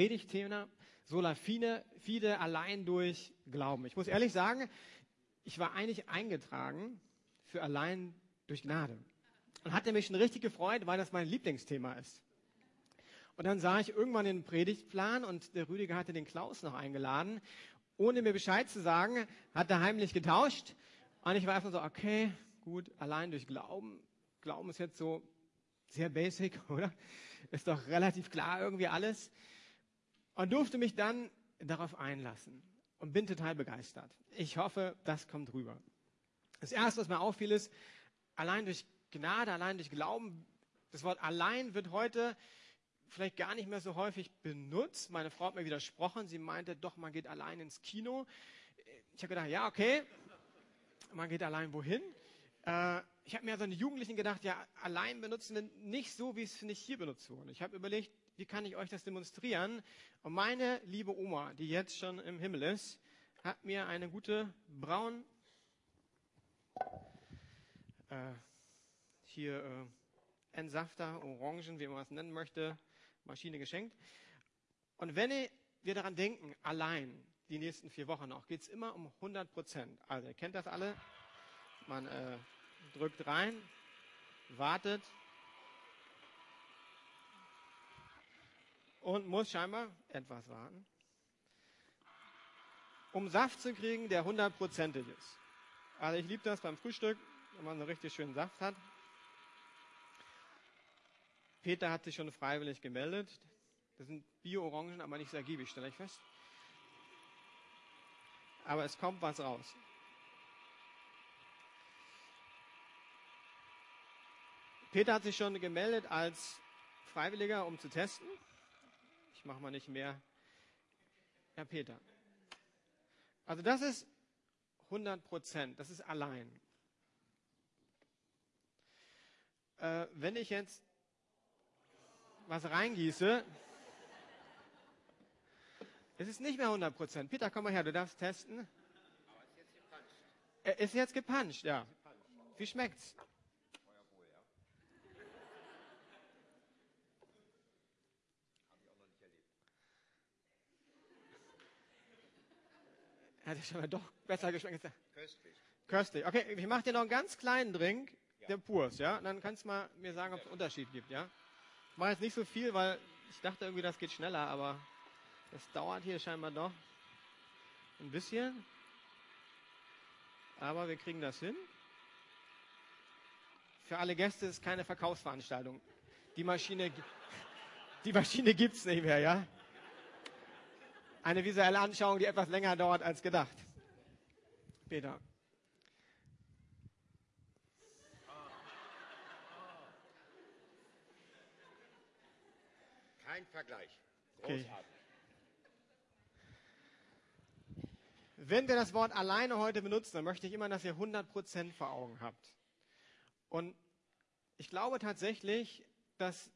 Predigtthema Sola Fide, allein durch Glauben. Ich muss ehrlich sagen, ich war eigentlich eingetragen für allein durch Gnade. Und hatte mich schon richtig gefreut, weil das mein Lieblingsthema ist. Und dann sah ich irgendwann den Predigtplan und der Rüdiger hatte den Klaus noch eingeladen. Ohne mir Bescheid zu sagen, hat er heimlich getauscht. Und ich war einfach so, okay, gut, allein durch Glauben. Glauben ist jetzt so sehr basic, oder? Ist doch relativ klar irgendwie alles. Und durfte mich dann darauf einlassen und bin total begeistert. Ich hoffe, das kommt rüber. Das erste, was mir auffiel, ist, allein durch Gnade, allein durch Glauben, das Wort allein wird heute vielleicht gar nicht mehr so häufig benutzt. Meine Frau hat mir widersprochen. Sie meinte, doch, man geht allein ins Kino. Ich habe gedacht, ja, okay, man geht allein wohin? Äh, ich habe mir so an die Jugendlichen gedacht, ja, allein benutzen nicht so, wie es, finde ich, hier benutzt wurde. Ich habe überlegt, wie kann ich euch das demonstrieren? Und meine liebe Oma, die jetzt schon im Himmel ist, hat mir eine gute braun äh, hier äh, Entsafter, Orangen, wie man es nennen möchte, Maschine geschenkt. Und wenn wir daran denken, allein die nächsten vier Wochen noch, geht es immer um 100 Prozent. Also ihr kennt das alle. Man äh, drückt rein, wartet und muss scheinbar etwas warten, um Saft zu kriegen, der hundertprozentig ist. Also ich liebe das beim Frühstück, wenn man so richtig schönen Saft hat. Peter hat sich schon freiwillig gemeldet. Das sind Bio-Orangen, aber nicht sehr giebig, stelle ich fest. Aber es kommt was raus. Peter hat sich schon gemeldet als Freiwilliger, um zu testen. Ich mache mal nicht mehr. Herr Peter. Also das ist 100 Prozent. Das ist allein. Äh, wenn ich jetzt was reingieße, es ist nicht mehr 100 Prozent. Peter, komm mal her, du darfst testen. Er ist jetzt gepanscht, ja. Wie schmeckt's? Hat er schon mal doch besser geschmeckt. Köstlich. Köstlich. Okay, ich mache dir noch einen ganz kleinen Drink, der Purs, ja? dann kannst du mal mir sagen, ob es einen Unterschied gibt, ja? Ich mache jetzt nicht so viel, weil ich dachte irgendwie, das geht schneller, aber das dauert hier scheinbar doch ein bisschen. Aber wir kriegen das hin. Für alle Gäste ist keine Verkaufsveranstaltung. Die Maschine, die Maschine gibt's nicht mehr, ja? Eine visuelle Anschauung, die etwas länger dauert als gedacht. Peter. Kein Vergleich. Okay. Großartig. Wenn wir das Wort alleine heute benutzen, dann möchte ich immer, dass ihr 100% vor Augen habt. Und ich glaube tatsächlich, dass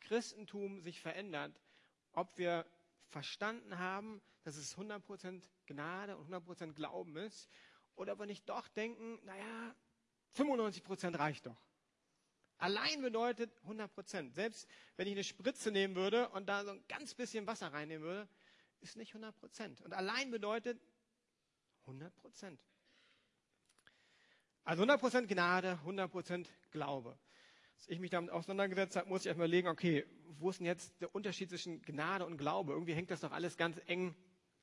Christentum sich verändert, ob wir verstanden haben, dass es 100% Gnade und 100% Glauben ist, oder ob wir nicht doch denken, naja, 95% reicht doch. Allein bedeutet 100%. Selbst wenn ich eine Spritze nehmen würde und da so ein ganz bisschen Wasser reinnehmen würde, ist nicht 100%. Und allein bedeutet 100%. Also 100% Gnade, 100% Glaube. Als ich mich damit auseinandergesetzt habe, muss ich erstmal überlegen, okay, wo ist denn jetzt der Unterschied zwischen Gnade und Glaube? Irgendwie hängt das doch alles ganz eng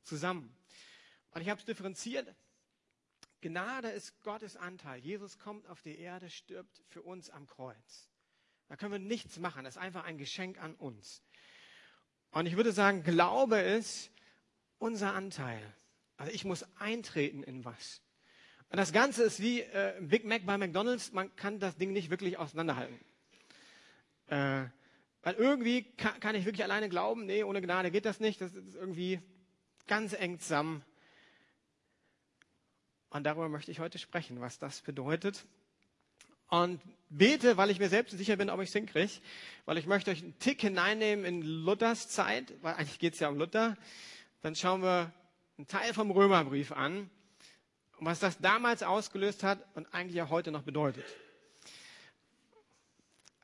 zusammen. Und ich habe es differenziert. Gnade ist Gottes Anteil. Jesus kommt auf die Erde, stirbt für uns am Kreuz. Da können wir nichts machen. Das ist einfach ein Geschenk an uns. Und ich würde sagen, Glaube ist unser Anteil. Also ich muss eintreten in was. Und das Ganze ist wie äh, Big Mac bei McDonald's. Man kann das Ding nicht wirklich auseinanderhalten. Äh, weil irgendwie kann, kann ich wirklich alleine glauben, nee, ohne Gnade geht das nicht. Das ist irgendwie ganz eng zusammen. Und darüber möchte ich heute sprechen, was das bedeutet. Und bete, weil ich mir selbst sicher bin, ob ich es hinkriege. Weil ich möchte euch einen Tick hineinnehmen in Luthers Zeit, weil eigentlich geht es ja um Luther. Dann schauen wir einen Teil vom Römerbrief an und was das damals ausgelöst hat und eigentlich auch heute noch bedeutet.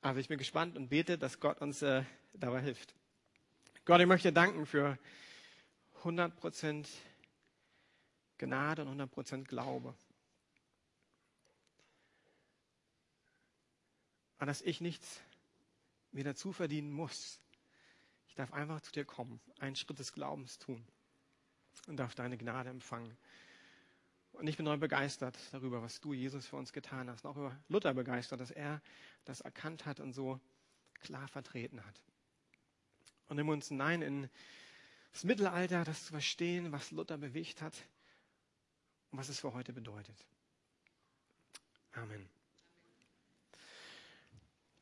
Also ich bin gespannt und bete, dass Gott uns äh, dabei hilft. Gott, ich möchte danken für 100% Gnade und 100% Glaube. Und dass ich nichts mir dazu verdienen muss. Ich darf einfach zu dir kommen, einen Schritt des Glaubens tun und darf deine Gnade empfangen. Und ich bin neu begeistert darüber, was du, Jesus, für uns getan hast. Und auch über Luther begeistert, dass er das erkannt hat und so klar vertreten hat. Und nimm uns hinein in das Mittelalter, das zu verstehen, was Luther bewegt hat und was es für heute bedeutet. Amen.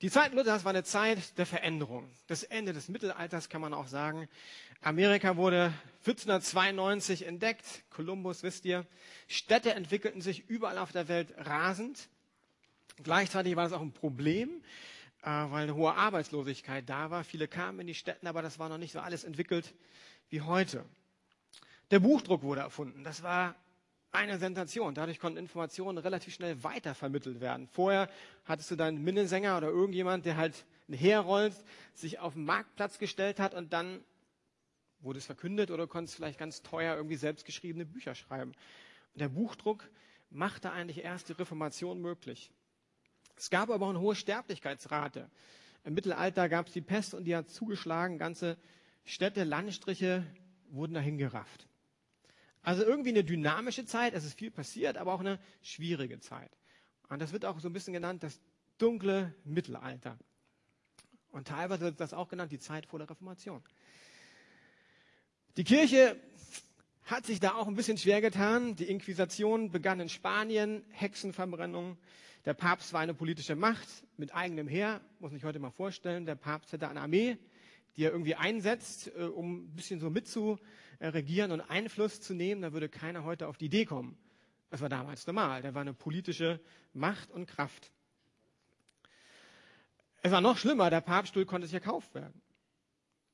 Die Zeit Luthers war eine Zeit der Veränderung. Das Ende des Mittelalters kann man auch sagen. Amerika wurde 1492 entdeckt. Kolumbus, wisst ihr. Städte entwickelten sich überall auf der Welt rasend. Gleichzeitig war das auch ein Problem, äh, weil eine hohe Arbeitslosigkeit da war. Viele kamen in die Städte, aber das war noch nicht so alles entwickelt wie heute. Der Buchdruck wurde erfunden. Das war eine Sensation. Dadurch konnten Informationen relativ schnell weitervermittelt werden. Vorher hattest du deinen Minnesänger oder irgendjemand, der halt ein Herollt sich auf den Marktplatz gestellt hat und dann wurde es verkündet oder konntest vielleicht ganz teuer irgendwie selbstgeschriebene Bücher schreiben. Und der Buchdruck machte eigentlich erst die Reformation möglich. Es gab aber auch eine hohe Sterblichkeitsrate. Im Mittelalter gab es die Pest und die hat zugeschlagen. Ganze Städte, Landstriche wurden dahin gerafft. Also irgendwie eine dynamische Zeit, es ist viel passiert, aber auch eine schwierige Zeit. Und das wird auch so ein bisschen genannt, das dunkle Mittelalter. Und teilweise wird das auch genannt, die Zeit vor der Reformation. Die Kirche hat sich da auch ein bisschen schwer getan. Die Inquisition begann in Spanien, Hexenverbrennung. Der Papst war eine politische Macht mit eigenem Heer, muss ich heute mal vorstellen. Der Papst hätte eine Armee, die er irgendwie einsetzt, äh, um ein bisschen so mitzu äh, regieren und Einfluss zu nehmen, da würde keiner heute auf die Idee kommen. Das war damals normal. Der war eine politische Macht und Kraft. Es war noch schlimmer, der Papststuhl konnte sich erkauft werden.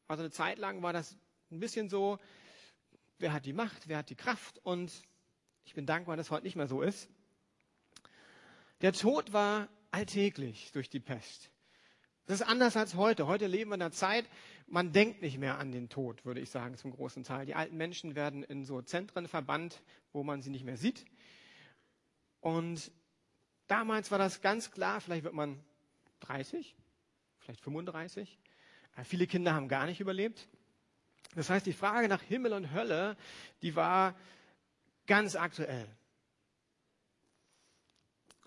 Also eine Zeit lang war das ein bisschen so, wer hat die Macht, wer hat die Kraft und ich bin dankbar, dass es heute nicht mehr so ist. Der Tod war alltäglich durch die Pest. Das ist anders als heute. Heute leben wir in einer Zeit, man denkt nicht mehr an den Tod, würde ich sagen, zum großen Teil. Die alten Menschen werden in so Zentren verbannt, wo man sie nicht mehr sieht. Und damals war das ganz klar, vielleicht wird man 30, vielleicht 35. Äh, viele Kinder haben gar nicht überlebt. Das heißt, die Frage nach Himmel und Hölle, die war ganz aktuell.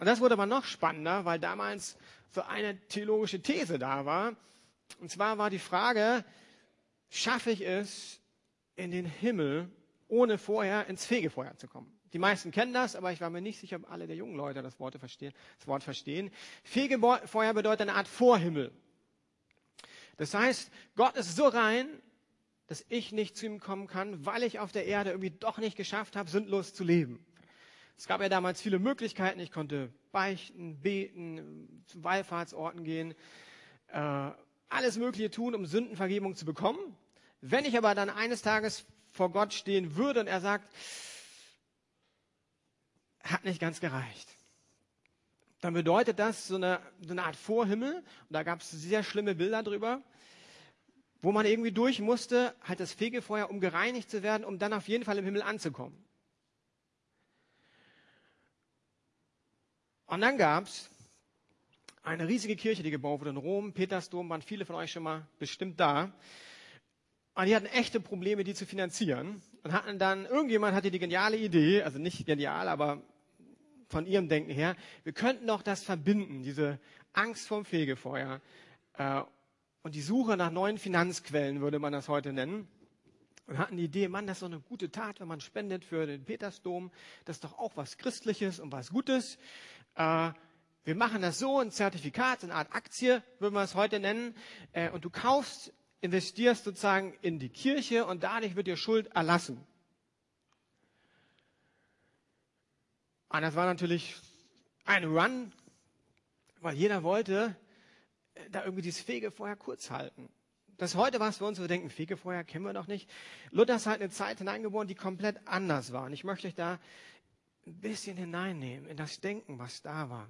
Und das wurde aber noch spannender, weil damals so eine theologische These da war. Und zwar war die Frage, schaffe ich es, in den Himmel, ohne vorher ins Fegefeuer zu kommen? Die meisten kennen das, aber ich war mir nicht sicher, ob alle der jungen Leute das Wort verstehen. Das Wort verstehen. Fegefeuer bedeutet eine Art Vorhimmel. Das heißt, Gott ist so rein, dass ich nicht zu ihm kommen kann, weil ich auf der Erde irgendwie doch nicht geschafft habe, sündlos zu leben. Es gab ja damals viele Möglichkeiten. Ich konnte beichten, beten, zu Wallfahrtsorten gehen, äh, alles Mögliche tun, um Sündenvergebung zu bekommen. Wenn ich aber dann eines Tages vor Gott stehen würde und er sagt, hat nicht ganz gereicht, dann bedeutet das so eine, so eine Art Vorhimmel. Und da gab es sehr schlimme Bilder drüber, wo man irgendwie durch musste, halt das Fegefeuer, um gereinigt zu werden, um dann auf jeden Fall im Himmel anzukommen. Und dann gab es eine riesige Kirche, die gebaut wurde in Rom, Petersdom, waren viele von euch schon mal bestimmt da. Und die hatten echte Probleme, die zu finanzieren. Und hatten dann, irgendjemand hatte die geniale Idee, also nicht genial, aber von ihrem Denken her, wir könnten doch das verbinden, diese Angst vorm Fegefeuer äh, und die Suche nach neuen Finanzquellen, würde man das heute nennen. Und hatten die Idee, Mann, das ist doch eine gute Tat, wenn man spendet für den Petersdom. Das ist doch auch was Christliches und was Gutes äh, wir machen das so, ein Zertifikat, eine Art Aktie, würden wir es heute nennen, äh, und du kaufst, investierst sozusagen in die Kirche und dadurch wird dir Schuld erlassen. Und das war natürlich ein Run, weil jeder wollte äh, da irgendwie dieses Fegefeuer kurz halten. Das heute was für uns, wir denken, Fegefeuer kennen wir doch nicht. Luther ist halt eine Zeit hineingeboren, die komplett anders war. Und ich möchte euch da ein bisschen hineinnehmen in das Denken, was da war.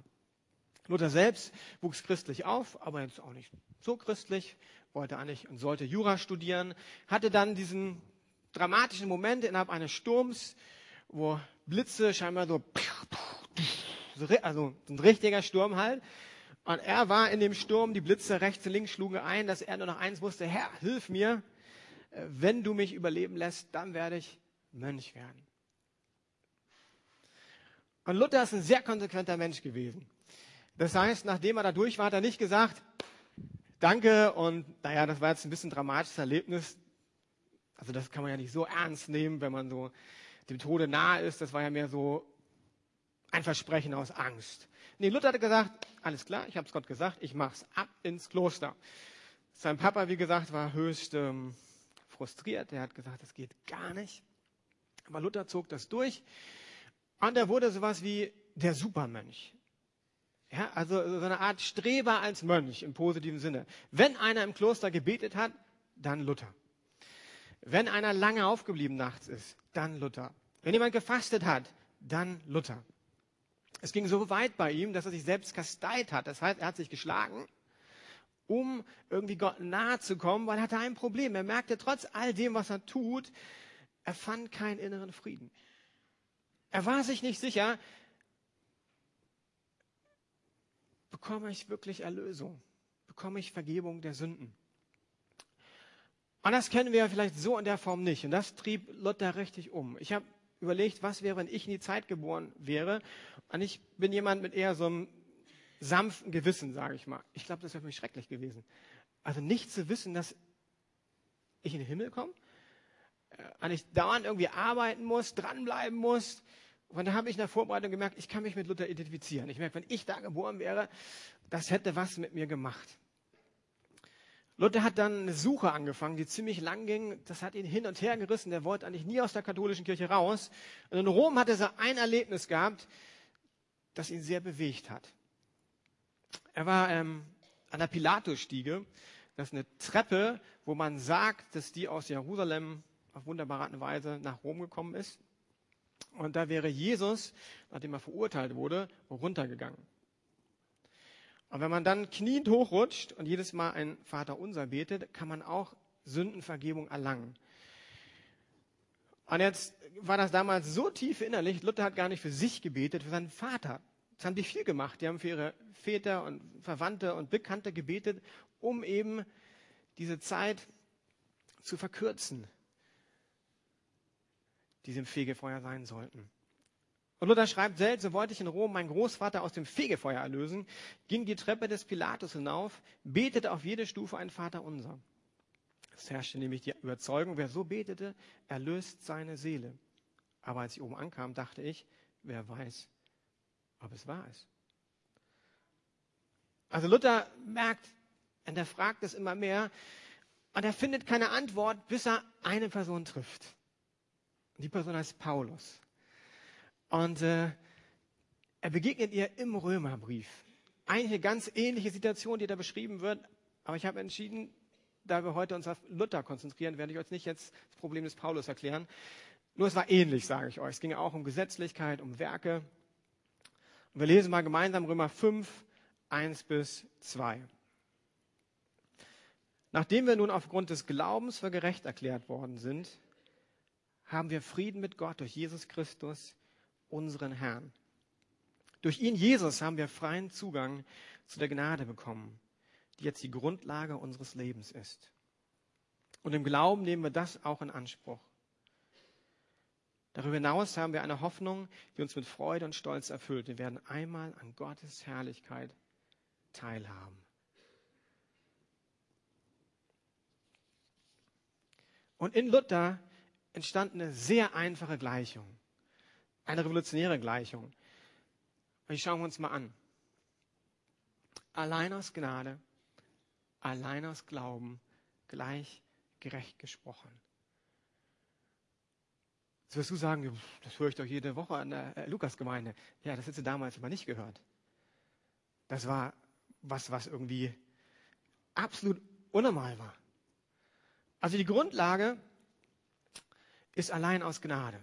Luther selbst wuchs christlich auf, aber jetzt auch nicht so christlich, wollte eigentlich und sollte Jura studieren, hatte dann diesen dramatischen Moment innerhalb eines Sturms, wo Blitze scheinbar so, also ein richtiger Sturm halt. Und er war in dem Sturm, die Blitze rechts und links schlugen ein, dass er nur noch eins wusste, Herr, hilf mir, wenn du mich überleben lässt, dann werde ich Mönch werden. Und Luther ist ein sehr konsequenter Mensch gewesen. Das heißt, nachdem er da durch war, hat er nicht gesagt, danke und naja, das war jetzt ein bisschen dramatisches Erlebnis. Also das kann man ja nicht so ernst nehmen, wenn man so dem Tode nahe ist. Das war ja mehr so ein Versprechen aus Angst. Nee, Luther hat gesagt, alles klar, ich habe es Gott gesagt, ich mach's ab ins Kloster. Sein Papa, wie gesagt, war höchst ähm, frustriert. Er hat gesagt, das geht gar nicht. Aber Luther zog das durch und er wurde sowas wie der Supermönch. Ja, also so eine Art Streber als Mönch im positiven Sinne. Wenn einer im Kloster gebetet hat, dann Luther. Wenn einer lange aufgeblieben nachts ist, dann Luther. Wenn jemand gefastet hat, dann Luther. Es ging so weit bei ihm, dass er sich selbst kasteit hat. Das heißt, er hat sich geschlagen, um irgendwie Gott nahe zu kommen, weil er hatte ein Problem. Er merkte trotz all dem, was er tut, er fand keinen inneren Frieden. Er war sich nicht sicher, bekomme ich wirklich Erlösung? Bekomme ich Vergebung der Sünden? Und das kennen wir vielleicht so in der Form nicht. Und das trieb Luther richtig um. Ich habe überlegt, was wäre, wenn ich in die Zeit geboren wäre. Und ich bin jemand mit eher so einem sanften Gewissen, sage ich mal. Ich glaube, das wäre für mich schrecklich gewesen. Also nicht zu wissen, dass ich in den Himmel komme, und äh, ich dauernd irgendwie arbeiten muss, dranbleiben muss, und da habe ich in der Vorbereitung gemerkt, ich kann mich mit Luther identifizieren. Ich merke, wenn ich da geboren wäre, das hätte was mit mir gemacht. Luther hat dann eine Suche angefangen, die ziemlich lang ging. Das hat ihn hin und her gerissen. Der wollte eigentlich nie aus der katholischen Kirche raus. Und in Rom hat er ein Erlebnis gehabt, das ihn sehr bewegt hat. Er war ähm, an der Pilatusstiege. Das ist eine Treppe, wo man sagt, dass die aus Jerusalem auf wunderbare Weise nach Rom gekommen ist. Und da wäre Jesus, nachdem er verurteilt wurde, runtergegangen. Und wenn man dann kniend hochrutscht und jedes Mal ein Vater unser betet, kann man auch Sündenvergebung erlangen. Und jetzt war das damals so tief innerlich, Luther hat gar nicht für sich gebetet, für seinen Vater. Das haben die viel gemacht. Die haben für ihre Väter und Verwandte und Bekannte gebetet, um eben diese Zeit zu verkürzen, die sie im Fegefeuer sein sollten. Und Luther schreibt selbst, so wollte ich in Rom meinen Großvater aus dem Fegefeuer erlösen, ging die Treppe des Pilatus hinauf, betete auf jede Stufe ein Vater unser. Es herrschte nämlich die Überzeugung, wer so betete, erlöst seine Seele. Aber als ich oben ankam, dachte ich, wer weiß, ob es wahr ist. Also Luther merkt, und er fragt es immer mehr, und er findet keine Antwort, bis er eine Person trifft. Die Person heißt Paulus. Und äh, er begegnet ihr im Römerbrief. Eigentlich eine ganz ähnliche Situation, die da beschrieben wird. Aber ich habe entschieden, da wir heute uns auf Luther konzentrieren, werde ich euch nicht jetzt das Problem des Paulus erklären. Nur es war ähnlich, sage ich euch. Es ging auch um Gesetzlichkeit, um Werke. Und wir lesen mal gemeinsam Römer 5, 1 bis 2. Nachdem wir nun aufgrund des Glaubens für gerecht erklärt worden sind, haben wir Frieden mit Gott durch Jesus Christus, unseren Herrn. Durch ihn, Jesus, haben wir freien Zugang zu der Gnade bekommen, die jetzt die Grundlage unseres Lebens ist. Und im Glauben nehmen wir das auch in Anspruch. Darüber hinaus haben wir eine Hoffnung, die uns mit Freude und Stolz erfüllt. Wir werden einmal an Gottes Herrlichkeit teilhaben. Und in Luther entstand eine sehr einfache Gleichung. Eine revolutionäre Gleichung. Und die schauen wir uns mal an. Allein aus Gnade, allein aus Glauben, gleich gerecht gesprochen. Jetzt wirst du sagen, das höre ich doch jede Woche an der äh, Lukasgemeinde. Ja, das hättest du damals aber nicht gehört. Das war was, was irgendwie absolut unnormal war. Also die Grundlage ist allein aus Gnade.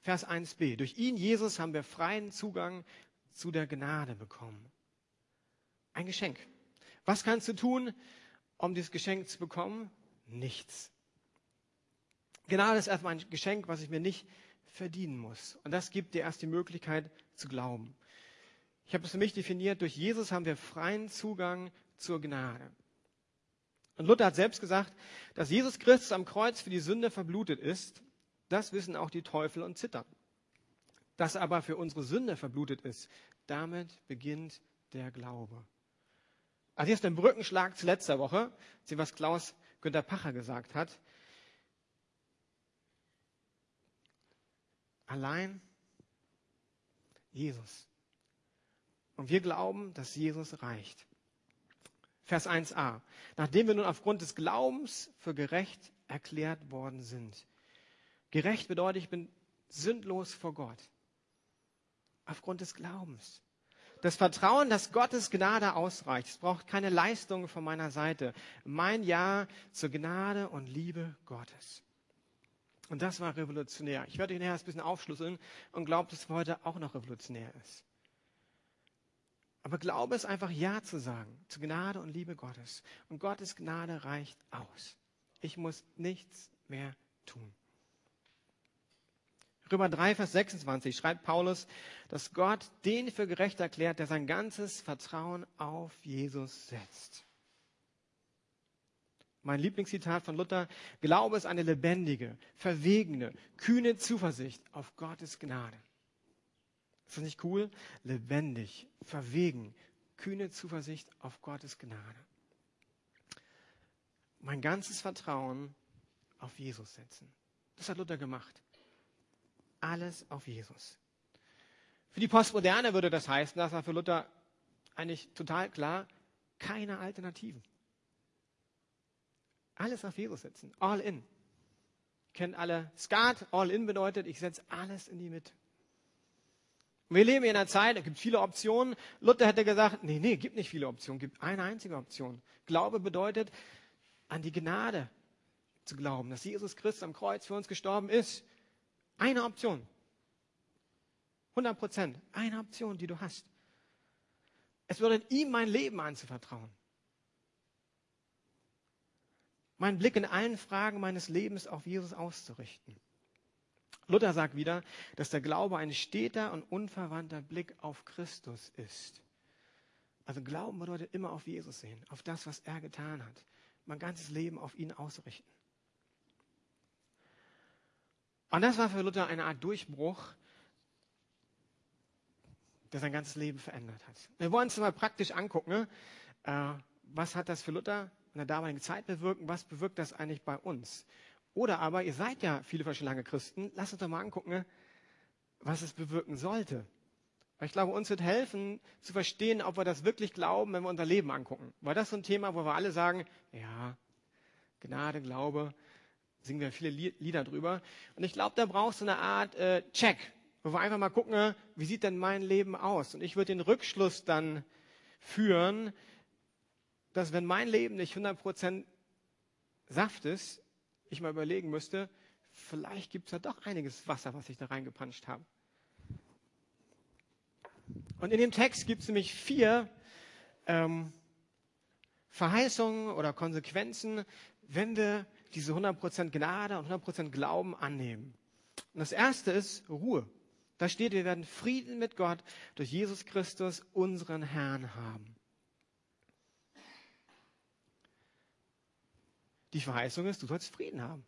Vers 1b. Durch ihn, Jesus, haben wir freien Zugang zu der Gnade bekommen. Ein Geschenk. Was kannst du tun, um dieses Geschenk zu bekommen? Nichts. Gnade ist erstmal ein Geschenk, was ich mir nicht verdienen muss. Und das gibt dir erst die Möglichkeit zu glauben. Ich habe es für mich definiert, durch Jesus haben wir freien Zugang zur Gnade. Und Luther hat selbst gesagt, dass Jesus Christus am Kreuz für die Sünde verblutet ist. Das wissen auch die Teufel und zittern. Dass er aber für unsere Sünde verblutet ist, damit beginnt der Glaube. Also hier ist ein Brückenschlag zu letzter Woche, zu was Klaus Günter Pacher gesagt hat. Allein Jesus. Und wir glauben, dass Jesus reicht. Vers 1a. Nachdem wir nun aufgrund des Glaubens für gerecht erklärt worden sind. Gerecht bedeutet, ich bin sündlos vor Gott. Aufgrund des Glaubens. Das Vertrauen, dass Gottes Gnade ausreicht. Es braucht keine Leistung von meiner Seite. Mein Ja zur Gnade und Liebe Gottes. Und das war revolutionär. Ich werde euch nachher ein bisschen aufschlüsseln und glaube, dass es heute auch noch revolutionär ist. Aber Glaube ist einfach Ja zu sagen zu Gnade und Liebe Gottes. Und Gottes Gnade reicht aus. Ich muss nichts mehr tun. Römer 3, Vers 26 schreibt Paulus, dass Gott den für gerecht erklärt, der sein ganzes Vertrauen auf Jesus setzt. Mein Lieblingszitat von Luther, Glaube ist eine lebendige, verwegene, kühne Zuversicht auf Gottes Gnade. Ist das nicht cool? Lebendig, verwegen, kühne Zuversicht auf Gottes Gnade. Mein ganzes Vertrauen auf Jesus setzen. Das hat Luther gemacht. Alles auf Jesus. Für die Postmoderne würde das heißen, das war für Luther eigentlich total klar, keine Alternativen. Alles auf Jesus setzen. All in. Kennt alle Skat, all in bedeutet, ich setze alles in die Mitte. Wir leben in einer Zeit, da gibt viele Optionen. Luther hätte gesagt, nee, nee, gibt nicht viele Optionen, gibt eine einzige Option. Glaube bedeutet, an die Gnade zu glauben, dass Jesus Christus am Kreuz für uns gestorben ist. Eine Option. 100 Prozent. Eine Option, die du hast. Es bedeutet, ihm mein Leben anzuvertrauen. Meinen Blick in allen Fragen meines Lebens auf Jesus auszurichten. Luther sagt wieder, dass der Glaube ein steter und unverwandter Blick auf Christus ist. Also Glauben bedeutet immer auf Jesus sehen, auf das, was er getan hat. Mein ganzes Leben auf ihn ausrichten. Und das war für Luther eine Art Durchbruch, der sein ganzes Leben verändert hat. Wir wollen uns mal praktisch angucken, ne? äh, was hat das für Luther in der damaligen Zeit bewirkt was bewirkt das eigentlich bei uns? Oder aber, ihr seid ja viele schon lange Christen, lasst uns doch mal angucken, ne, was es bewirken sollte. Weil ich glaube, uns wird helfen zu verstehen, ob wir das wirklich glauben, wenn wir unser Leben angucken. Weil das so ein Thema, wo wir alle sagen, ja, Gnade, Glaube, singen wir viele Lieder drüber. Und ich glaube, da brauchst du eine Art äh, Check, wo wir einfach mal gucken, wie sieht denn mein Leben aus? Und ich würde den Rückschluss dann führen, dass wenn mein Leben nicht 100% Saft ist, ich mal überlegen müsste, vielleicht gibt es ja doch einiges Wasser, was ich da reingepanscht habe. Und in dem Text gibt es nämlich vier ähm, Verheißungen oder Konsequenzen, wenn wir diese 100% Gnade und 100% Glauben annehmen. Und das erste ist Ruhe. Da steht, wir werden Frieden mit Gott durch Jesus Christus, unseren Herrn, haben. Die Verheißung ist, du sollst Frieden haben.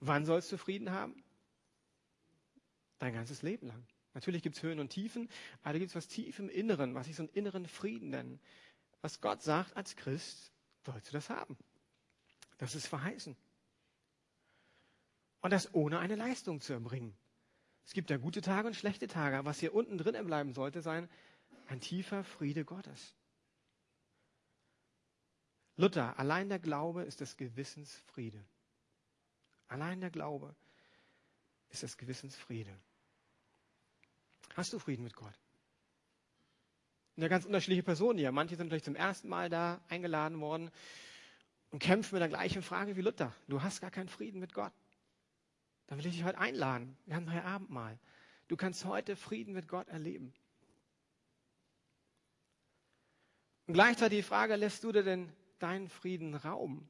Wann sollst du Frieden haben? Dein ganzes Leben lang. Natürlich gibt es Höhen und Tiefen, aber da gibt es was tief im Inneren, was ich so einen inneren Frieden nenne. Was Gott sagt, als Christ sollst du das haben. Das ist verheißen. Und das ohne eine Leistung zu erbringen. Es gibt ja gute Tage und schlechte Tage. Was hier unten drin bleiben sollte, sein ein tiefer Friede Gottes. Luther, allein der Glaube ist des Gewissens Friede. Allein der Glaube ist des Gewissens Friede. Hast du Frieden mit Gott? Ja, ganz unterschiedliche Personen hier. Manche sind vielleicht zum ersten Mal da eingeladen worden und kämpfen mit der gleichen Frage wie Luther. Du hast gar keinen Frieden mit Gott. Dann will ich dich heute einladen. Wir haben heute Abendmahl. Du kannst heute Frieden mit Gott erleben. Und gleichzeitig die Frage, lässt du dir denn deinen Frieden rauben.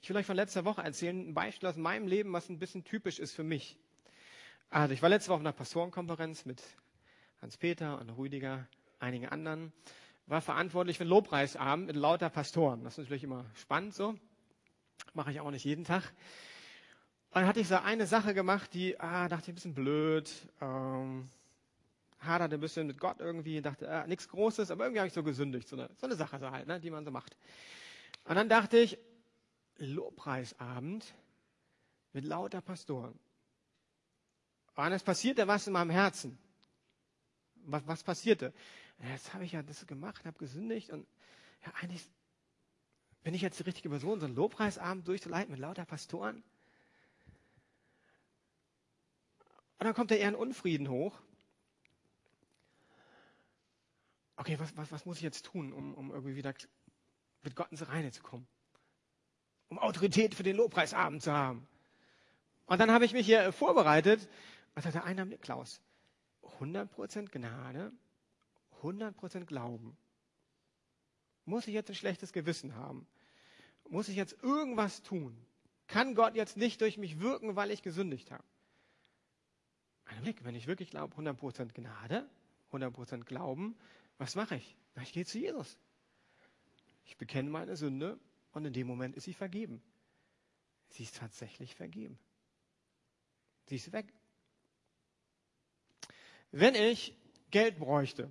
Ich will euch von letzter Woche erzählen, ein Beispiel aus meinem Leben, was ein bisschen typisch ist für mich. Also ich war letzte Woche auf einer Pastorenkonferenz mit Hans-Peter und Rüdiger, einigen anderen, war verantwortlich für den Lobpreisabend mit lauter Pastoren. Das ist natürlich immer spannend so. Mache ich auch nicht jeden Tag. Und dann hatte ich so eine Sache gemacht, die, ah, dachte ich, ein bisschen blöd, ähm, haderte ein bisschen mit Gott irgendwie, dachte, ah, nichts Großes, aber irgendwie habe ich so gesündigt, so eine, so eine Sache so halt, ne, die man so macht. Und dann dachte ich, Lobpreisabend mit lauter Pastoren. Und es passierte was in meinem Herzen. Was, was passierte? Jetzt habe ich ja das gemacht, habe gesündigt und ja, eigentlich bin ich jetzt die richtige Person, so einen Lobpreisabend durchzuleiten mit lauter Pastoren. Und dann kommt da eher ein Unfrieden hoch. Okay, was, was, was muss ich jetzt tun, um, um irgendwie wieder mit Gott ins Reine zu kommen? Um Autorität für den Lobpreisabend zu haben. Und dann habe ich mich hier vorbereitet und sagte, einer mit Klaus, 100% Gnade, 100% Glauben. Muss ich jetzt ein schlechtes Gewissen haben? Muss ich jetzt irgendwas tun? Kann Gott jetzt nicht durch mich wirken, weil ich gesündigt habe? Ein Blick, wenn ich wirklich glaube, 100% Gnade, 100% Glauben, was mache ich? Ich gehe zu Jesus. Ich bekenne meine Sünde und in dem Moment ist sie vergeben. Sie ist tatsächlich vergeben. Sie ist weg. Wenn ich Geld bräuchte,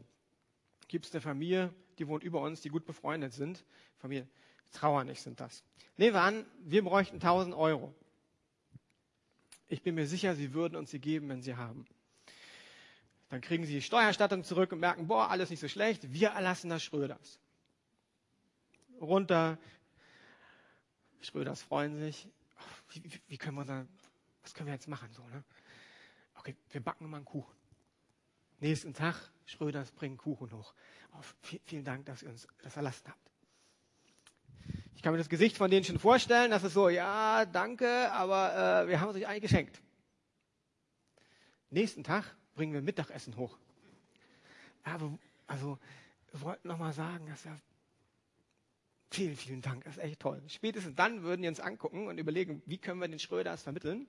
gibt es eine Familie, die wohnt über uns, die gut befreundet sind. Familie Trauernig sind das. Nehmen wir an, wir bräuchten 1000 Euro. Ich bin mir sicher, sie würden uns sie geben, wenn sie haben. Dann kriegen sie die Steuerstattung zurück und merken, boah, alles nicht so schlecht, wir erlassen das Schröders. Runter. Schröders freuen sich. Wie, wie, wie können wir da, was können wir jetzt machen? So, ne? Okay, wir backen mal einen Kuchen. Nächsten Tag, Schröders bringen Kuchen hoch. Oh, vielen Dank, dass ihr uns das erlassen habt. Ich kann mir das Gesicht von denen schon vorstellen, das ist so, ja, danke, aber äh, wir haben es euch eigentlich geschenkt. Nächsten Tag bringen wir Mittagessen hoch. Aber, also, wir wollten nochmal sagen, dass ja Vielen, vielen Dank, das ist echt toll. Spätestens dann würden wir uns angucken und überlegen, wie können wir den Schröders vermitteln,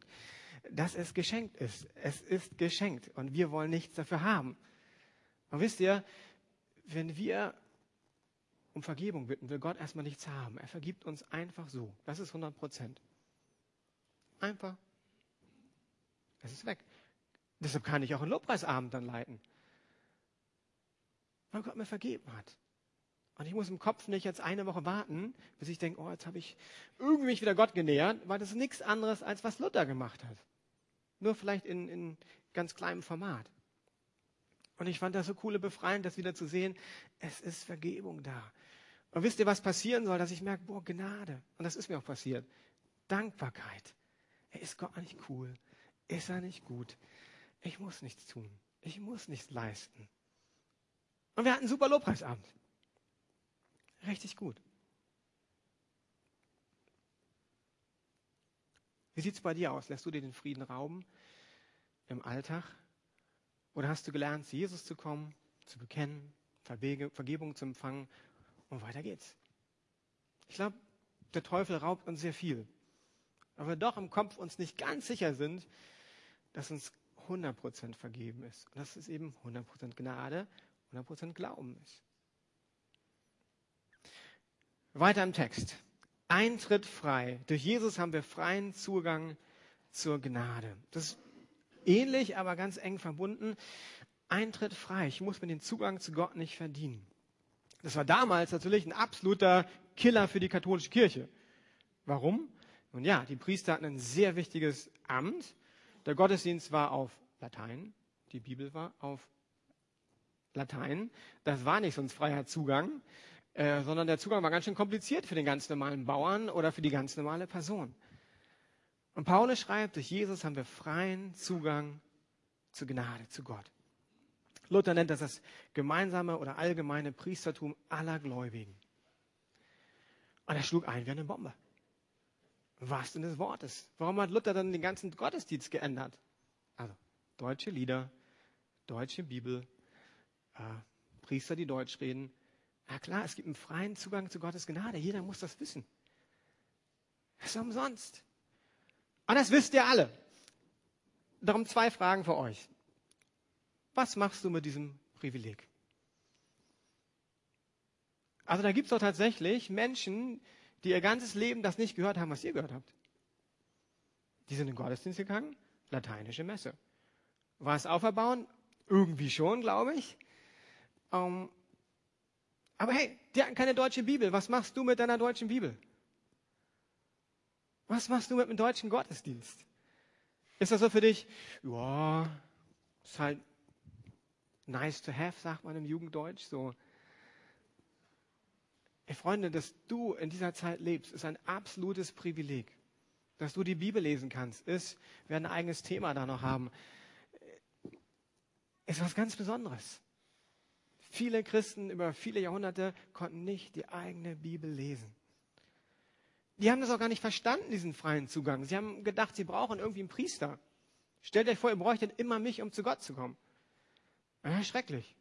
dass es geschenkt ist. Es ist geschenkt und wir wollen nichts dafür haben. Und wisst ihr, wenn wir um Vergebung bitten, will Gott erstmal nichts haben. Er vergibt uns einfach so. Das ist 100 Prozent. Einfach. Es ist weg. Deshalb kann ich auch einen Lobpreisabend dann leiten. Weil Gott mir vergeben hat. Und ich muss im Kopf nicht jetzt eine Woche warten, bis ich denke, oh, jetzt habe ich irgendwie mich wieder Gott genähert, weil das ist nichts anderes, als was Luther gemacht hat. Nur vielleicht in, in ganz kleinem Format. Und ich fand das so coole befreiend, das wieder zu sehen. Es ist Vergebung da. Und wisst ihr, was passieren soll, dass ich merke, boah, Gnade. Und das ist mir auch passiert. Dankbarkeit. Er ist Gott nicht cool. Ist er nicht gut. Ich muss nichts tun. Ich muss nichts leisten. Und wir hatten einen super Lobpreisabend. Richtig gut. Wie sieht es bei dir aus? Lässt du dir den Frieden rauben im Alltag? Oder hast du gelernt, zu Jesus zu kommen, zu bekennen, Vergebung zu empfangen und weiter geht's? Ich glaube, der Teufel raubt uns sehr viel. Aber wir doch im Kopf uns nicht ganz sicher sind, dass uns 100% vergeben ist. Und dass es eben 100% Gnade, 100% Glauben ist. Weiter im Text. Eintritt frei. Durch Jesus haben wir freien Zugang zur Gnade. Das ist ähnlich, aber ganz eng verbunden. Eintritt frei. Ich muss mir den Zugang zu Gott nicht verdienen. Das war damals natürlich ein absoluter Killer für die katholische Kirche. Warum? Nun ja, die Priester hatten ein sehr wichtiges Amt. Der Gottesdienst war auf Latein, die Bibel war auf Latein. Das war nicht sonst freier Zugang. Äh, sondern der Zugang war ganz schön kompliziert für den ganz normalen Bauern oder für die ganz normale Person. Und Paulus schreibt, durch Jesus haben wir freien Zugang zur Gnade, zu Gott. Luther nennt das das gemeinsame oder allgemeine Priestertum aller Gläubigen. Und er schlug ein wie eine Bombe. Was denn des Wortes? Warum hat Luther dann den ganzen Gottesdienst geändert? Also, deutsche Lieder, deutsche Bibel, äh, Priester, die Deutsch reden, Na klar, es gibt einen freien Zugang zu Gottes Gnade. Jeder muss das wissen. Ist umsonst. Und das wisst ihr alle. Darum zwei Fragen für euch. Was machst du mit diesem Privileg? Also da gibt es doch tatsächlich Menschen, die ihr ganzes Leben das nicht gehört haben, was ihr gehört habt. Die sind in den Gottesdienst gegangen, lateinische Messe. War es auferbauen? Irgendwie schon, glaube ich. Ähm, aber hey, die hatten keine deutsche Bibel. Was machst du mit deiner deutschen Bibel? Was machst du mit dem deutschen Gottesdienst? Ist das so für dich? Ja, ist halt nice to have, sagt man im Jugenddeutsch. So. Hey, Freunde, dass du in dieser Zeit lebst, ist ein absolutes Privileg. Dass du die Bibel lesen kannst, ist, wir werden ein eigenes Thema da noch haben, ist was ganz Besonderes. Viele Christen über viele Jahrhunderte konnten nicht die eigene Bibel lesen. Die haben das auch gar nicht verstanden, diesen freien Zugang. Sie haben gedacht, sie brauchen irgendwie einen Priester. Stellt euch vor, ihr bräuchtet immer mich, um zu Gott zu kommen. Ja, schrecklich.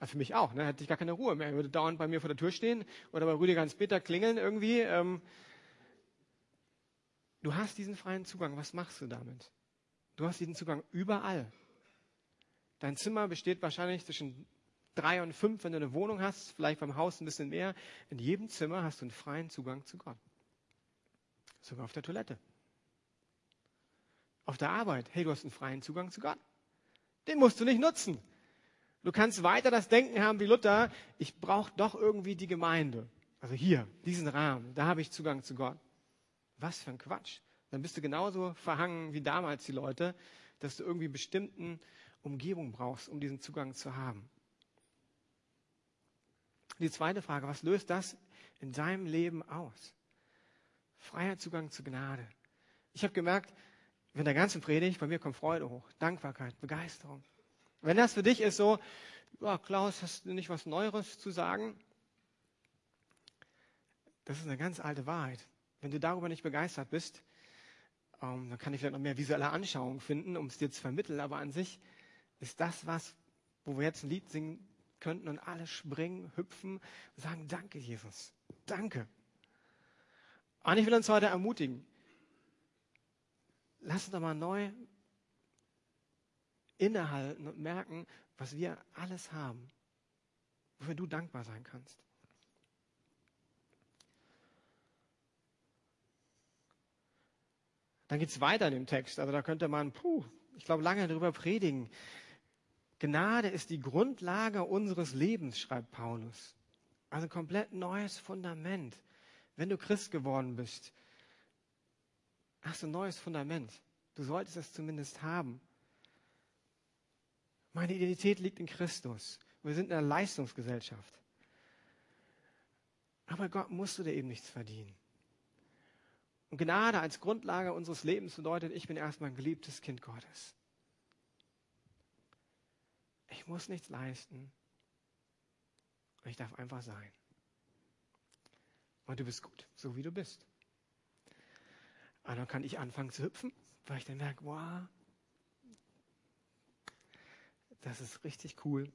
Ja, für mich auch, ne? hätte ich gar keine Ruhe mehr. Er würde dauernd bei mir vor der Tür stehen oder bei Rüdiger ins Peter klingeln irgendwie. Ähm, du hast diesen freien Zugang. Was machst du damit? Du hast diesen Zugang überall. Dein Zimmer besteht wahrscheinlich zwischen drei und fünf, wenn du eine Wohnung hast, vielleicht beim Haus ein bisschen mehr. In jedem Zimmer hast du einen freien Zugang zu Gott. Sogar auf der Toilette. Auf der Arbeit. Hey, du hast einen freien Zugang zu Gott. Den musst du nicht nutzen. Du kannst weiter das Denken haben wie Luther, ich brauche doch irgendwie die Gemeinde. Also hier, diesen Rahmen, da habe ich Zugang zu Gott. Was für ein Quatsch. Dann bist du genauso verhangen wie damals die Leute, dass du irgendwie bestimmten Umgebung brauchst, um diesen Zugang zu haben. Die zweite Frage, was löst das in deinem Leben aus? Freier Zugang zur Gnade. Ich habe gemerkt, wenn der ganze Predigt, bei mir kommt Freude hoch, Dankbarkeit, Begeisterung. Wenn das für dich ist so, ja, Klaus, hast du nicht was Neueres zu sagen? Das ist eine ganz alte Wahrheit. Wenn du darüber nicht begeistert bist, ähm, dann kann ich vielleicht noch mehr visuelle Anschauungen finden, um es dir zu vermitteln. Aber an sich ist das was, wo wir jetzt ein Lied singen könnten und alle springen, hüpfen und sagen, danke Jesus, danke. Und ich will uns heute ermutigen, lass uns doch mal neu innehalten und merken, was wir alles haben, wofür du dankbar sein kannst. Dann geht es weiter in dem Text. Also da könnte man, puh, ich glaube, lange darüber predigen. Gnade ist die Grundlage unseres Lebens, schreibt Paulus. Also ein komplett neues Fundament. Wenn du Christ geworden bist, hast du ein neues Fundament. Du solltest es zumindest haben. Meine Identität liegt in Christus. Wir sind in einer Leistungsgesellschaft. Aber Gott musst du dir eben nichts verdienen. Und Gnade als Grundlage unseres Lebens bedeutet, ich bin erstmal ein geliebtes Kind Gottes. Ich muss nichts leisten. Ich darf einfach sein. Und du bist gut, so wie du bist. Und dann kann ich anfangen zu hüpfen, weil ich dann merke, wow, das ist richtig cool.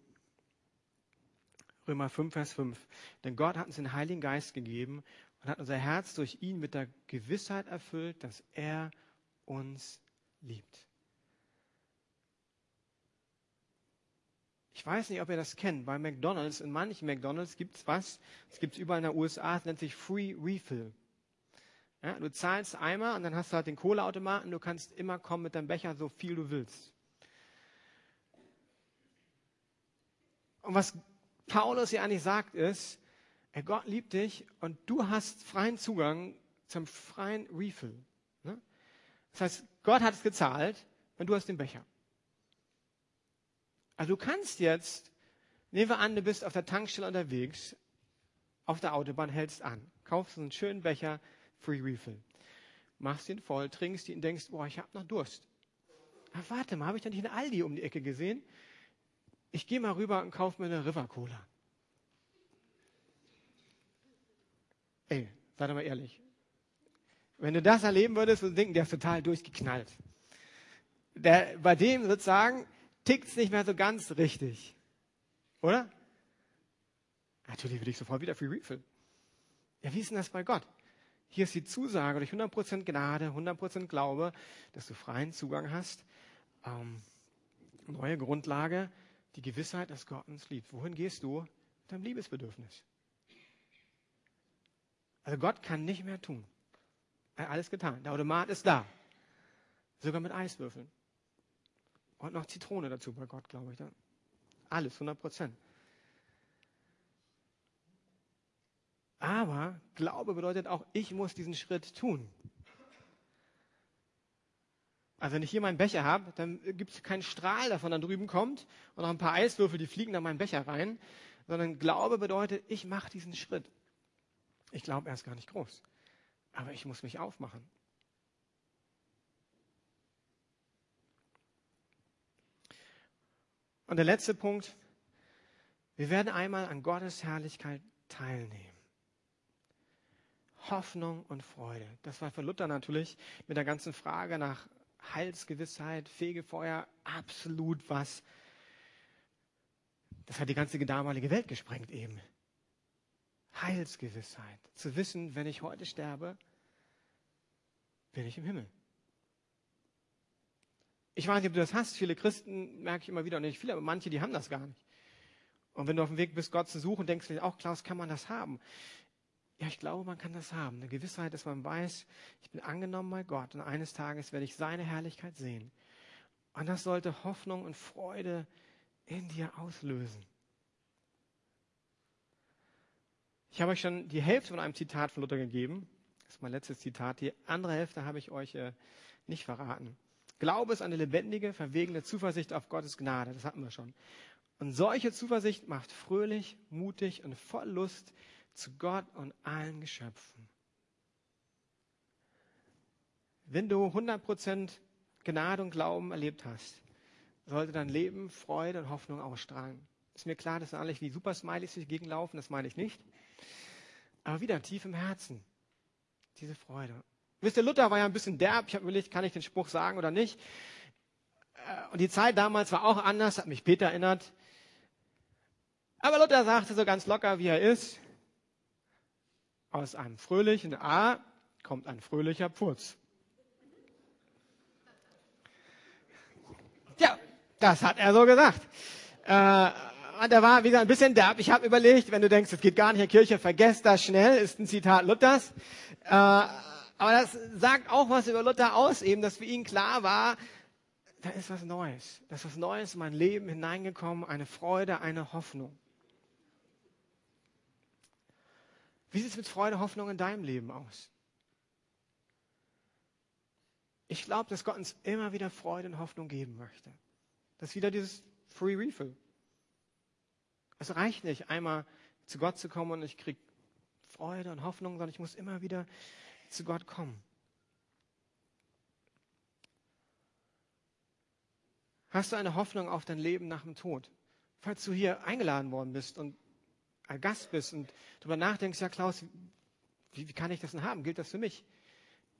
Römer 5, Vers 5. Denn Gott hat uns den Heiligen Geist gegeben und hat unser Herz durch ihn mit der Gewissheit erfüllt, dass er uns liebt. Ich weiß nicht, ob ihr das kennt. Bei McDonalds, in manchen McDonalds gibt es was, es gibt es überall in der USA, es nennt sich Free Refill. Ja, du zahlst einmal und dann hast du halt den Kohleautomaten, du kannst immer kommen mit deinem Becher, so viel du willst. Und was Paulus hier eigentlich sagt ist, Gott liebt dich und du hast freien Zugang zum freien Refill. Ne? Das heißt, Gott hat es gezahlt und du hast den Becher. Also du kannst jetzt, nehmen wir an, du bist auf der Tankstelle unterwegs, auf der Autobahn, hältst an, kaufst einen schönen Becher, Free Refill, machst ihn voll, trinkst ihn und denkst, boah, ich habe noch Durst. Aber warte mal, habe ich da nicht eine Aldi um die Ecke gesehen? Ich gehe mal rüber und kaufe mir eine River Cola. Ey, sei doch mal ehrlich. Wenn du das erleben würdest, würdest du denken, der ist total durchgeknallt. Der, bei dem sozusagen tickt es nicht mehr so ganz richtig. Oder? Natürlich will ich sofort wieder Free Refill. Ja, wie ist denn das bei Gott? Hier ist die Zusage durch 100% Gnade, 100% Glaube, dass du freien Zugang hast. Ähm, neue Grundlage, die Gewissheit, dass Gott uns liebt. Wohin gehst du? Mit deinem Liebesbedürfnis. Also Gott kann nicht mehr tun. Er hat alles getan. Der Automat ist da. Sogar mit Eiswürfeln. Und noch Zitrone dazu bei Gott, glaube ich. Alles, 100 Prozent. Aber Glaube bedeutet auch, ich muss diesen Schritt tun. Also wenn ich hier meinen Becher habe, dann gibt es keinen Strahl, der von da drüben kommt und noch ein paar Eiswürfel, die fliegen da meinen Becher rein, sondern Glaube bedeutet, ich mache diesen Schritt. Ich glaube, er ist gar nicht groß, aber ich muss mich aufmachen. Und der letzte Punkt, wir werden einmal an Gottes Herrlichkeit teilnehmen. Hoffnung und Freude. Das war für Luther natürlich mit der ganzen Frage nach Heilsgewissheit, Fegefeuer absolut was. Das hat die ganze damalige Welt gesprengt eben. Heilsgewissheit. Zu wissen, wenn ich heute sterbe, bin ich im Himmel. Ich weiß nicht, ob du das hast. Viele Christen merke ich immer wieder, nicht viele, aber manche, die haben das gar nicht. Und wenn du auf dem Weg bist, Gott zu suchen, denkst du auch, Klaus, kann man das haben? Ja, ich glaube, man kann das haben. Eine Gewissheit, dass man weiß, ich bin angenommen bei Gott und eines Tages werde ich seine Herrlichkeit sehen. Und das sollte Hoffnung und Freude in dir auslösen. Ich habe euch schon die Hälfte von einem Zitat von Luther gegeben. Das ist mein letztes Zitat. Die andere Hälfte habe ich euch äh, nicht verraten. Glaube ist eine lebendige, verwegene Zuversicht auf Gottes Gnade. Das hatten wir schon. Und solche Zuversicht macht fröhlich, mutig und voll Lust zu Gott und allen Geschöpfen. Wenn du 100% Gnade und Glauben erlebt hast, sollte dein Leben Freude und Hoffnung ausstrahlen. Ist mir klar, dass alle wie super Smileys sich gegenlaufen, das meine ich nicht. Aber wieder tief im Herzen. Diese Freude. Wisst ihr, Luther war ja ein bisschen derb. Ich habe überlegt, kann ich den Spruch sagen oder nicht? Äh, und die Zeit damals war auch anders, hat mich Peter erinnert. Aber Luther sagte so ganz locker, wie er ist, aus einem fröhlichen A kommt ein fröhlicher Pfurz. Ja, das hat er so gesagt. Äh, und er war, wie gesagt, ein bisschen derb. Ich habe überlegt, wenn du denkst, es geht gar nicht in Kirche, vergesst das schnell, ist ein Zitat Luthers. Äh, aber das sagt auch was über Luther aus, eben, dass für ihn klar war, da ist was Neues. Da ist was Neues in mein Leben hineingekommen, eine Freude, eine Hoffnung. Wie sieht es mit Freude, Hoffnung in deinem Leben aus? Ich glaube, dass Gott uns immer wieder Freude und Hoffnung geben möchte. Das ist wieder dieses Free Refill. Es reicht nicht, einmal zu Gott zu kommen und ich kriege Freude und Hoffnung, sondern ich muss immer wieder zu Gott kommen. Hast du eine Hoffnung auf dein Leben nach dem Tod? Falls du hier eingeladen worden bist und ein Gast bist und darüber nachdenkst, ja Klaus, wie, wie kann ich das denn haben? Gilt das für mich?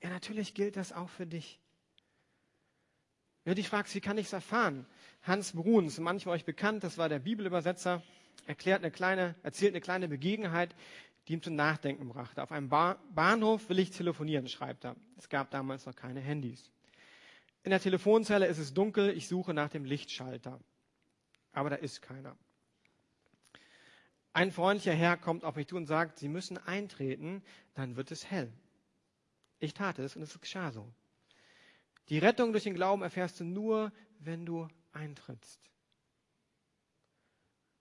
Ja, natürlich gilt das auch für dich. Wenn du dich fragst, wie kann ich es erfahren? Hans Bruns, manchmal euch bekannt, das war der Bibelübersetzer, erklärt eine kleine, erzählt eine kleine Begebenheit, die ihm zum Nachdenken brachte. Auf einem ba Bahnhof will ich telefonieren, schreibt er. Es gab damals noch keine Handys. In der Telefonzelle ist es dunkel, ich suche nach dem Lichtschalter. Aber da ist keiner. Ein freundlicher Herr kommt auf mich zu und sagt, Sie müssen eintreten, dann wird es hell. Ich tat es und es geschah so. Die Rettung durch den Glauben erfährst du nur, wenn du eintrittst.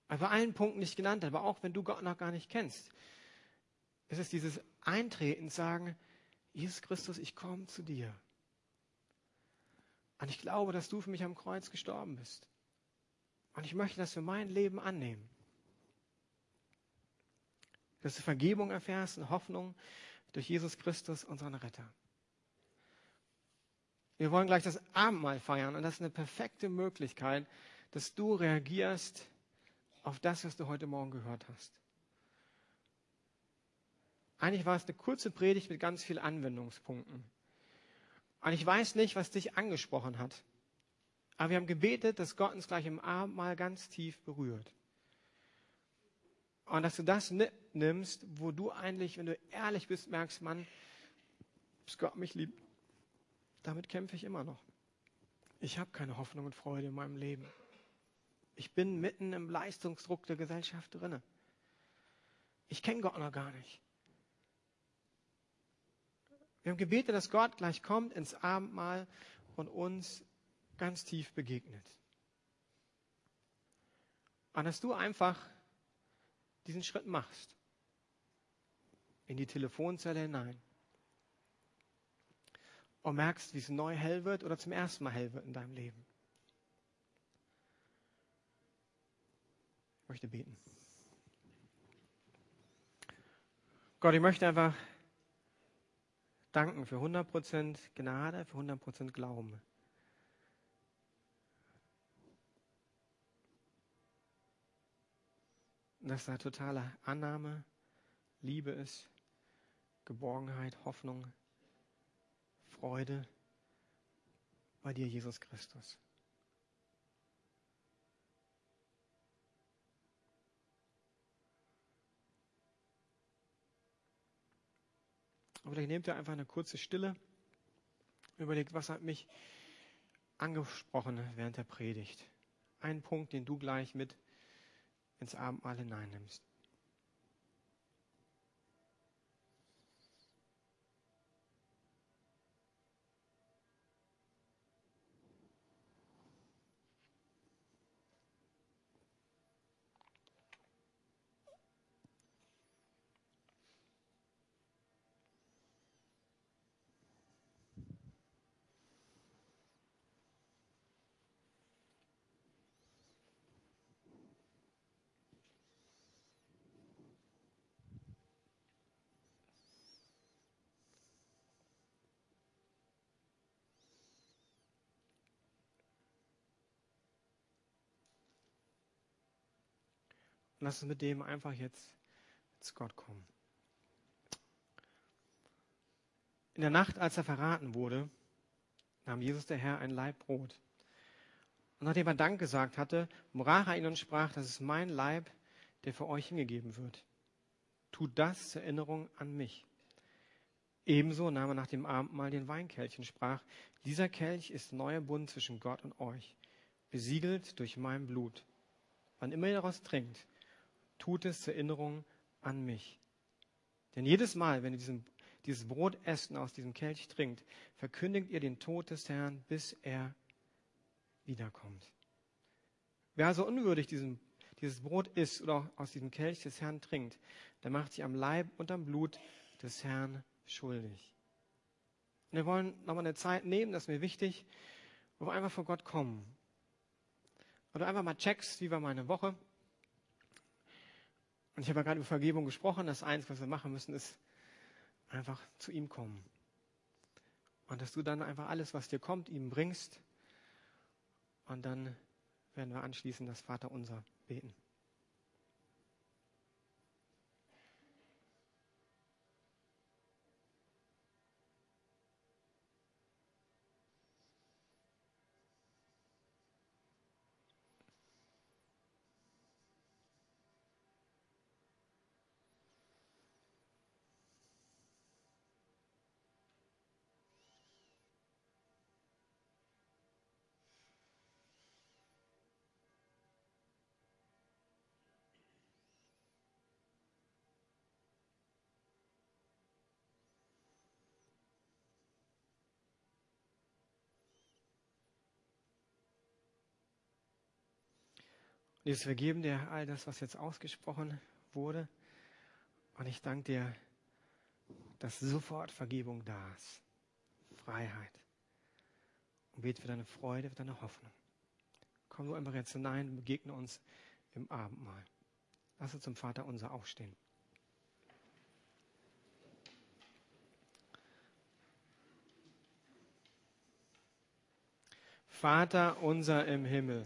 Bei allen Punkten nicht genannt, aber auch wenn du Gott noch gar nicht kennst. Es ist dieses Eintreten, sagen, Jesus Christus, ich komme zu dir. Und ich glaube, dass du für mich am Kreuz gestorben bist. Und ich möchte das für mein Leben annehmen. Dass du Vergebung erfährst und Hoffnung durch Jesus Christus, unseren Retter. Wir wollen gleich das Abendmahl feiern und das ist eine perfekte Möglichkeit, dass du reagierst auf das, was du heute Morgen gehört hast. Eigentlich war es eine kurze Predigt mit ganz vielen Anwendungspunkten. Und ich weiß nicht, was dich angesprochen hat. Aber wir haben gebetet, dass Gott uns gleich im Abendmahl ganz tief berührt. Und dass du das mitnimmst, wo du eigentlich, wenn du ehrlich bist, merkst, Mann, dass Gott mich liebt. Damit kämpfe ich immer noch. Ich habe keine Hoffnung und Freude in meinem Leben. Ich bin mitten im Leistungsdruck der Gesellschaft drinne. Ich kenne Gott noch gar nicht. Wir haben gebetet, dass Gott gleich kommt ins Abendmahl und uns ganz tief begegnet. Und dass du einfach diesen Schritt machst. In die Telefonzelle hinein. Und merkst, wie es neu hell wird oder zum ersten Mal hell wird in deinem Leben. Ich möchte beten. Gott, ich möchte einfach danken für 100% Gnade, für 100% Glauben. dass da totale Annahme, Liebe ist, Geborgenheit, Hoffnung, Freude bei dir, Jesus Christus. Und vielleicht nehmt ihr einfach eine kurze Stille, überlegt, was hat mich angesprochen während der Predigt. Ein Punkt, den du gleich mit ins Abendmahl hineinnimmst. Lass uns mit dem einfach jetzt zu Gott kommen. In der Nacht, als er verraten wurde, nahm Jesus der Herr ein Leib Brot. Und nachdem er Dank gesagt hatte, brach er ihn und sprach, das ist mein Leib, der für euch hingegeben wird. Tut das zur Erinnerung an mich. Ebenso nahm er nach dem Abendmahl den Weinkelch und sprach, dieser Kelch ist neuer Bund zwischen Gott und euch, besiegelt durch mein Blut. Wann immer ihr daraus trinkt, tut es zur Erinnerung an mich. Denn jedes Mal, wenn ihr diesen, dieses Brot esst und aus diesem Kelch trinkt, verkündigt ihr den Tod des Herrn, bis er wiederkommt. Wer also unwürdig diesen, dieses Brot isst oder aus diesem Kelch des Herrn trinkt, der macht sich am Leib und am Blut des Herrn schuldig. Und wir wollen nochmal eine Zeit nehmen, das ist mir wichtig, wo wir einfach vor Gott kommen. Und du einfach mal checkst, wie war meine Woche, und ich habe ja gerade über Vergebung gesprochen. Das eins, was wir machen müssen, ist einfach zu ihm kommen. Und dass du dann einfach alles, was dir kommt, ihm bringst. Und dann werden wir anschließend das Vaterunser beten. Jesus, wir geben dir all das, was jetzt ausgesprochen wurde. Und ich danke dir, dass sofort Vergebung da ist. Freiheit. Und bete für deine Freude, für deine Hoffnung. Komm du einfach jetzt hinein und begegne uns im Abendmahl. Lass uns zum Vater unser aufstehen. Vater unser im Himmel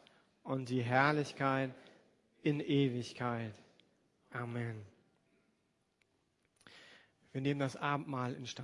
und die Herrlichkeit in Ewigkeit. Amen. Wir nehmen das Abendmahl in Stand.